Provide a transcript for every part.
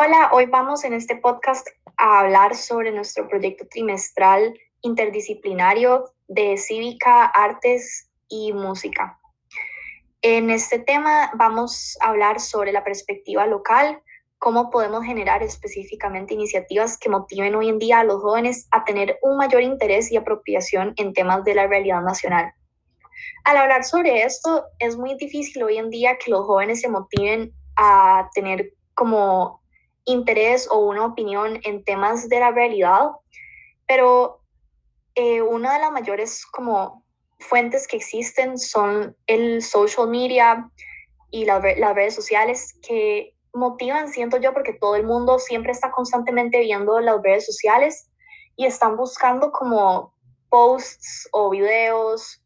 Hola, hoy vamos en este podcast a hablar sobre nuestro proyecto trimestral interdisciplinario de cívica, artes y música. En este tema vamos a hablar sobre la perspectiva local, cómo podemos generar específicamente iniciativas que motiven hoy en día a los jóvenes a tener un mayor interés y apropiación en temas de la realidad nacional. Al hablar sobre esto, es muy difícil hoy en día que los jóvenes se motiven a tener como interés o una opinión en temas de la realidad, pero eh, una de las mayores como fuentes que existen son el social media y las redes sociales que motivan, siento yo, porque todo el mundo siempre está constantemente viendo las redes sociales y están buscando como posts o videos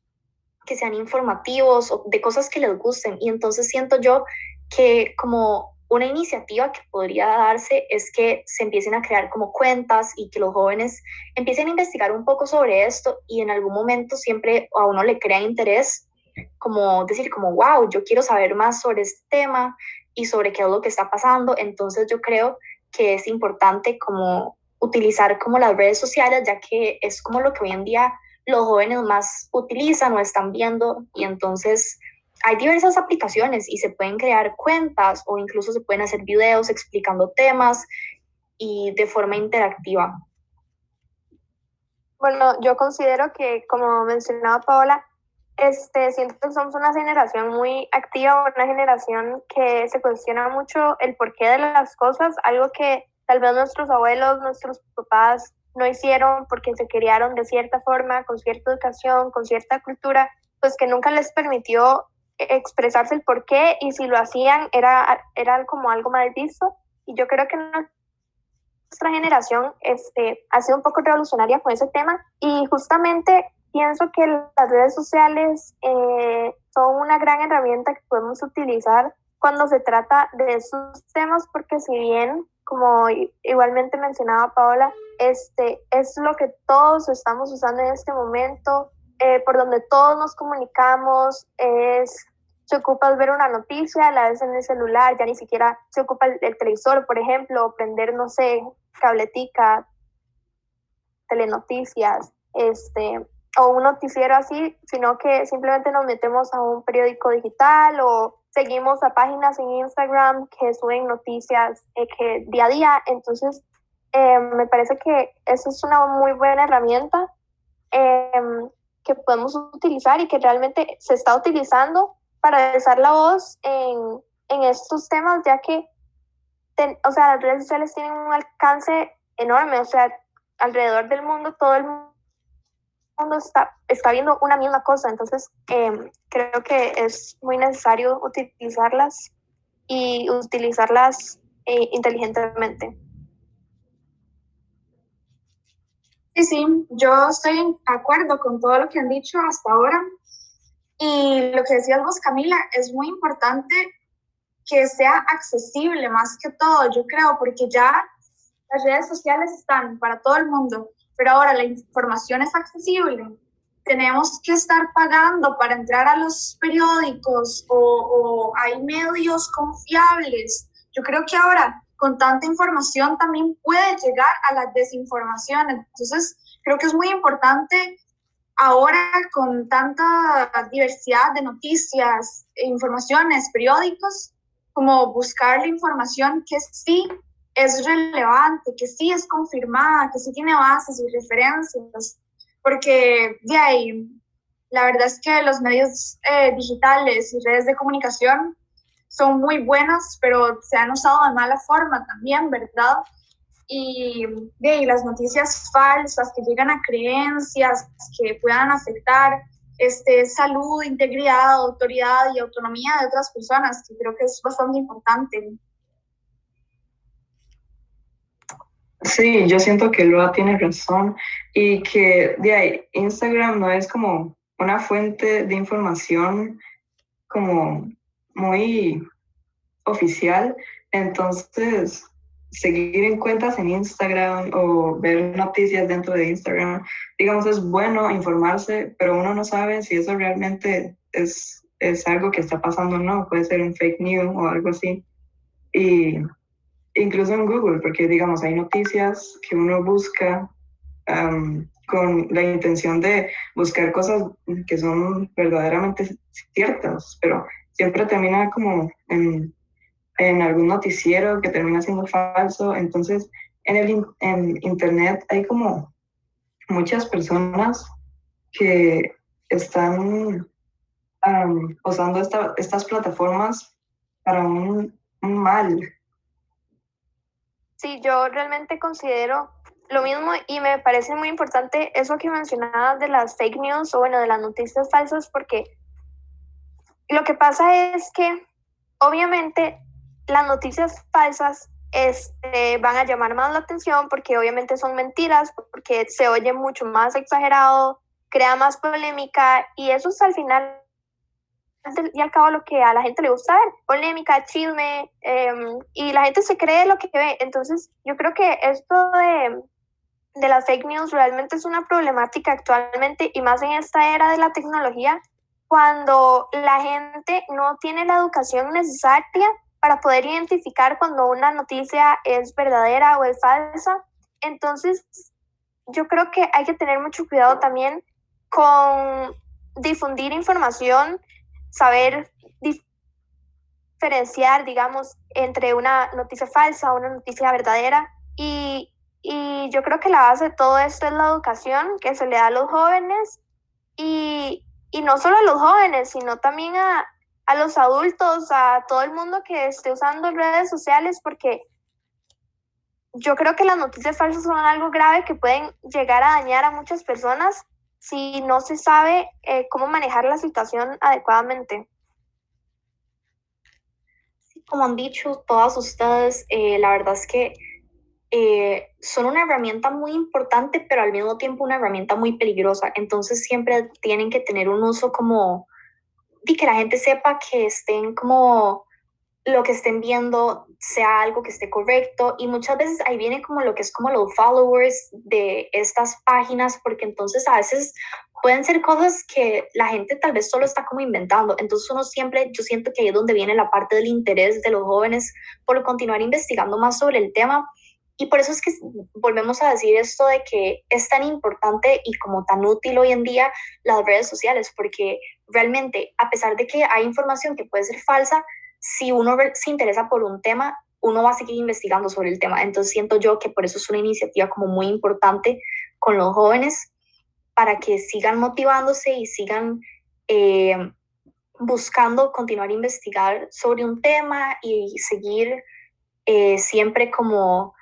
que sean informativos o de cosas que les gusten. Y entonces siento yo que como una iniciativa que podría darse es que se empiecen a crear como cuentas y que los jóvenes empiecen a investigar un poco sobre esto y en algún momento siempre a uno le crea interés como decir como, wow, yo quiero saber más sobre este tema y sobre qué es lo que está pasando. Entonces yo creo que es importante como utilizar como las redes sociales, ya que es como lo que hoy en día los jóvenes más utilizan o están viendo y entonces hay diversas aplicaciones y se pueden crear cuentas o incluso se pueden hacer videos explicando temas y de forma interactiva. Bueno, yo considero que, como mencionaba Paola, este, siento que somos una generación muy activa, una generación que se cuestiona mucho el porqué de las cosas, algo que tal vez nuestros abuelos, nuestros papás no hicieron porque se criaron de cierta forma, con cierta educación, con cierta cultura, pues que nunca les permitió expresarse el por qué y si lo hacían era, era como algo mal visto. Y yo creo que nuestra generación este, ha sido un poco revolucionaria con ese tema y justamente pienso que las redes sociales eh, son una gran herramienta que podemos utilizar cuando se trata de esos temas porque si bien, como igualmente mencionaba Paola, este, es lo que todos estamos usando en este momento, eh, por donde todos nos comunicamos, es, se ocupa ver una noticia, la vez en el celular, ya ni siquiera se ocupa el, televisor, por ejemplo, o prender, no sé, cabletica, telenoticias, este, o un noticiero así, sino que simplemente nos metemos a un periódico digital o seguimos a páginas en Instagram que suben noticias eh, que día a día. Entonces, eh, me parece que eso es una muy buena herramienta em, que podemos utilizar y que realmente se está utilizando para alzar la voz en, en estos temas, ya que o sea, las redes sociales tienen un alcance enorme, o sea, alrededor del mundo, todo el mundo está, está viendo una misma cosa, entonces em, creo que es muy necesario utilizarlas y utilizarlas eh, inteligentemente. Sí, sí, yo estoy de acuerdo con todo lo que han dicho hasta ahora. Y lo que decías vos, Camila, es muy importante que sea accesible más que todo, yo creo, porque ya las redes sociales están para todo el mundo, pero ahora la información es accesible. Tenemos que estar pagando para entrar a los periódicos o hay medios confiables. Yo creo que ahora con tanta información también puede llegar a la desinformación. Entonces, creo que es muy importante ahora con tanta diversidad de noticias, informaciones, periódicos, como buscar la información que sí es relevante, que sí es confirmada, que sí tiene bases y referencias, porque de ahí, la verdad es que los medios eh, digitales y redes de comunicación son muy buenas, pero se han usado de mala forma también, ¿verdad? Y, de las noticias falsas que llegan a creencias que puedan afectar este, salud, integridad, autoridad y autonomía de otras personas, que creo que es bastante importante. Sí, yo siento que Lua tiene razón y que de ahí, Instagram no es como una fuente de información como muy oficial, entonces seguir en cuentas en Instagram o ver noticias dentro de Instagram, digamos, es bueno informarse, pero uno no sabe si eso realmente es, es algo que está pasando o no, puede ser un fake news o algo así. Y incluso en Google, porque digamos, hay noticias que uno busca con la intención de buscar cosas que son verdaderamente ciertas, pero siempre termina como en, en algún noticiero que termina siendo falso. Entonces, en el en Internet hay como muchas personas que están usando esta, estas plataformas para un, un mal. Sí, yo realmente considero lo mismo y me parece muy importante eso que mencionabas de las fake news o bueno, de las noticias falsas, porque lo que pasa es que obviamente las noticias falsas este, van a llamar más la atención porque obviamente son mentiras, porque se oye mucho más exagerado, crea más polémica y eso es al final y al cabo lo que a la gente le gusta ver, polémica, chisme, em, y la gente se cree lo que ve. Entonces, yo creo que esto de, de las fake news realmente es una problemática actualmente y más en esta era de la tecnología, cuando la gente no tiene la educación necesaria para poder identificar cuando una noticia es verdadera o es falsa. Entonces, yo creo que hay que tener mucho cuidado también con difundir información saber diferenciar, digamos, entre una noticia falsa o una noticia verdadera. Y, y, yo creo que la base de todo esto es la educación que se le da a los jóvenes y, y no solo a los jóvenes, sino también a, a los adultos, a todo el mundo que esté usando redes sociales, porque yo creo que las noticias falsas son algo grave que pueden llegar a dañar a muchas personas si no se sabe eh, cómo manejar la situación adecuadamente. Como han dicho todas ustedes, eh, la verdad es que eh, son una herramienta muy importante, pero al mismo tiempo una herramienta muy peligrosa. Entonces siempre tienen que tener un uso como, y que la gente sepa que estén como lo que estén viendo sea algo que esté correcto. Y muchas veces ahí viene como lo que es como los followers de estas páginas porque entonces a veces pueden ser cosas que la gente tal vez solo está como inventando. Entonces uno siempre yo siento que ahí es donde viene la parte del interés de los jóvenes por continuar investigando más sobre el tema y por eso es que volvemos a decir esto de que es tan importante y como tan útil hoy en día las redes sociales porque realmente a pesar de que hay información que puede ser falsa si uno se interesa por un tema, uno va a seguir investigando sobre el tema. Entonces siento yo que por eso es una iniciativa como muy importante con los jóvenes para que sigan motivándose y sigan eh, buscando continuar a investigar sobre un tema y seguir eh, siempre como,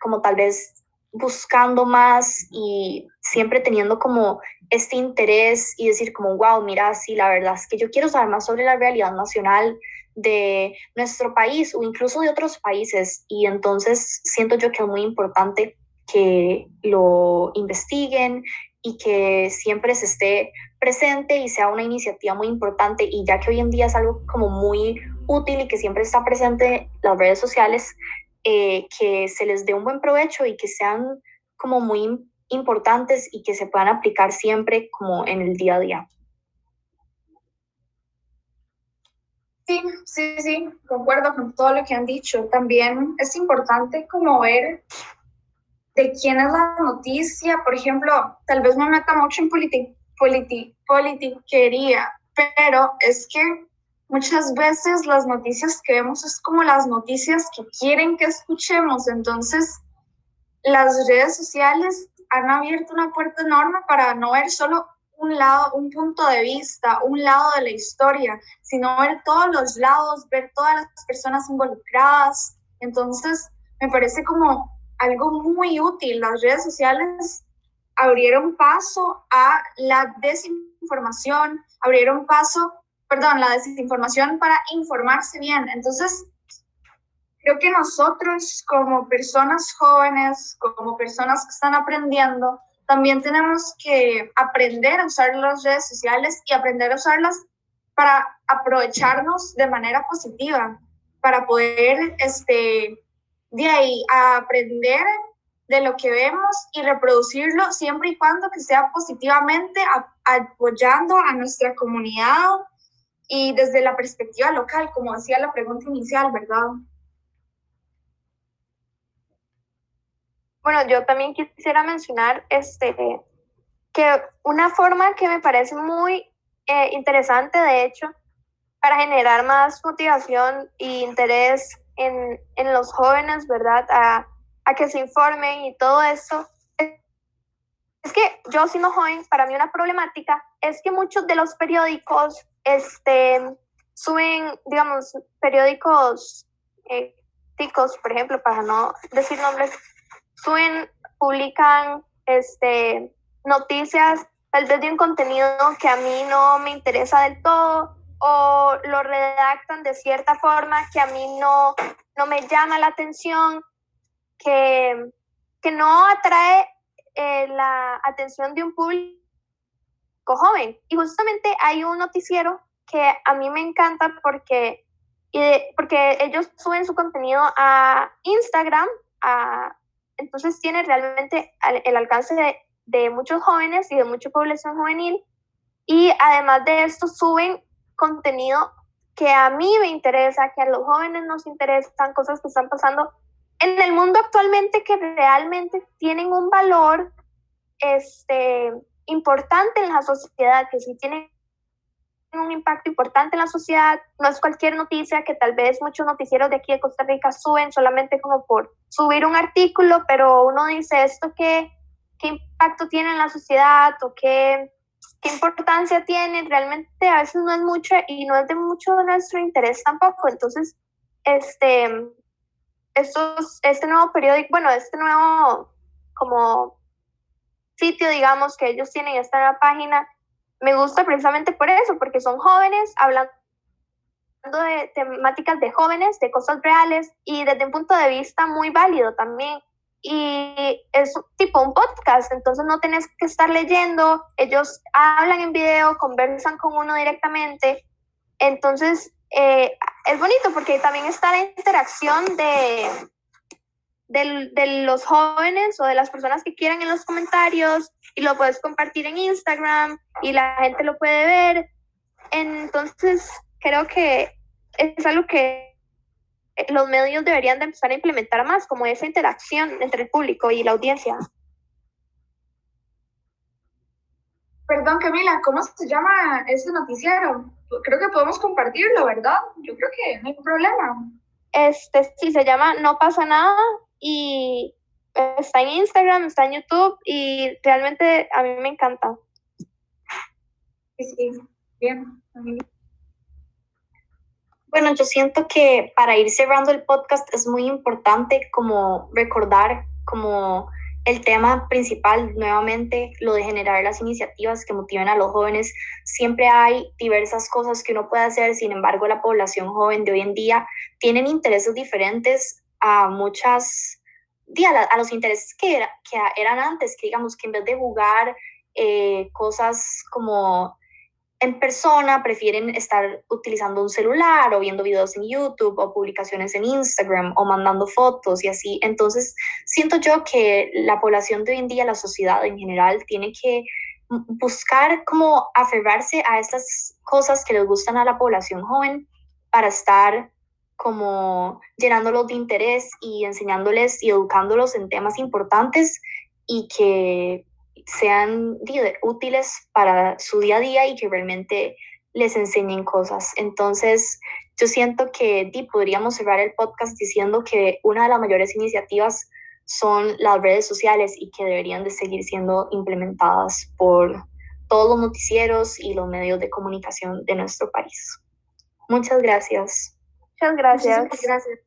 como tal vez buscando más y siempre teniendo como este interés y decir como, wow, mira, sí, la verdad es que yo quiero saber más sobre la realidad nacional de nuestro país o incluso de otros países. Y entonces siento yo que es muy importante que lo investiguen y que siempre se esté presente y sea una iniciativa muy importante. Y ya que hoy en día es algo como muy útil y que siempre está presente las redes sociales, eh, que se les dé un buen provecho y que sean como muy importantes y que se puedan aplicar siempre como en el día a día. Sí, sí, sí, concuerdo con todo lo que han dicho. También es importante como ver de quién es la noticia. Por ejemplo, tal vez me meta mucho en politi politi politiquería, pero es que muchas veces las noticias que vemos es como las noticias que quieren que escuchemos. Entonces, las redes sociales han abierto una puerta enorme para no ver solo un lado, un punto de vista, un lado de la historia, sino ver todos los lados, ver todas las personas involucradas. Entonces, me parece como algo muy útil. Las redes sociales abrieron paso a la desinformación, abrieron paso, perdón, la desinformación para informarse bien. Entonces, creo que nosotros como personas jóvenes, como personas que están aprendiendo, también tenemos que aprender a usar las redes sociales y aprender a usarlas para aprovecharnos de manera positiva, para poder, este, de ahí, aprender de lo que vemos y reproducirlo siempre y cuando que sea positivamente apoyando a nuestra comunidad y desde la perspectiva local, como decía la pregunta inicial, ¿verdad? bueno, yo también quisiera mencionar este, que una forma que me parece muy eh, interesante, de hecho, para generar más motivación e interés en, en los jóvenes, ¿verdad? A, a, que se informen y todo eso. Es que yo siendo joven, para mí una problemática es que muchos de los periódicos este, suben, digamos, periódicos eh, ticos, por ejemplo, para no decir nombres, suben, publican este, noticias tal vez de un contenido que a mí no me interesa del todo o lo redactan de cierta forma que a mí no, no me llama la atención, que, que no atrae eh, la atención de un público joven. Y justamente hay un noticiero que a mí me encanta porque, porque ellos suben su contenido a Instagram, a, entonces tiene realmente el alcance de, de muchos jóvenes y de mucha población juvenil. Y además de esto, suben contenido que a mí me interesa, que a los jóvenes nos interesan, cosas que están pasando en el mundo actualmente que realmente tienen un valor este, importante en la sociedad, que sí tienen un impacto importante en la sociedad, no es cualquier noticia que tal vez muchos noticieros de aquí de Costa Rica suben solamente como por subir un artículo, pero uno dice esto que qué impacto tiene en la sociedad o qué, qué importancia tiene, realmente a veces no es mucho y no es de mucho nuestro interés tampoco. Entonces, este, estos, este nuevo periódico, bueno, este nuevo como sitio, digamos, que ellos tienen esta nueva página, me gusta precisamente por eso, porque son jóvenes hablando de temáticas de jóvenes, de cosas reales y desde un punto de vista muy válido también. Y es tipo un podcast, entonces no tenés que estar leyendo, ellos hablan en video, conversan con uno directamente, entonces eh, es bonito porque también está la interacción de, de, de, los jóvenes o de las personas que quieran en los comentarios y lo puedes compartir en Instagram y la gente lo puede ver, entonces creo que es algo que los medios deberían de empezar a implementar más, como esa interacción entre el público y la audiencia. Perdón, Camila, ¿cómo se llama ese noticiero? Creo que podemos compartirlo, ¿verdad? Yo creo que no hay problema. Este sí, se llama No pasa nada y está en Instagram, está en YouTube y realmente a mí me encanta. Sí, sí, bien. Bueno, yo siento que para ir cerrando el podcast es muy importante como recordar como el tema principal nuevamente, lo de generar las iniciativas que motiven a los jóvenes. Siempre hay diversas cosas que uno puede hacer, sin embargo la población joven de hoy en día tienen intereses diferentes a muchas, a los intereses que, era, que eran antes, que digamos que en vez de jugar eh, cosas como en persona prefieren estar utilizando un celular o viendo videos en YouTube o publicaciones en Instagram o mandando fotos y así. Entonces, siento yo que la población de hoy en día, la sociedad en general, tiene que buscar cómo aferrarse a estas cosas que les gustan a la población joven para estar como llenándolos de interés y enseñándoles y educándolos en temas importantes y que sean útiles para su día a día y que realmente les enseñen cosas. Entonces, yo siento que podríamos cerrar el podcast diciendo que una de las mayores iniciativas son las redes sociales y que deberían de seguir siendo implementadas por todos los noticieros y los medios de comunicación de nuestro país. Muchas gracias. Muchas gracias. Muchas gracias.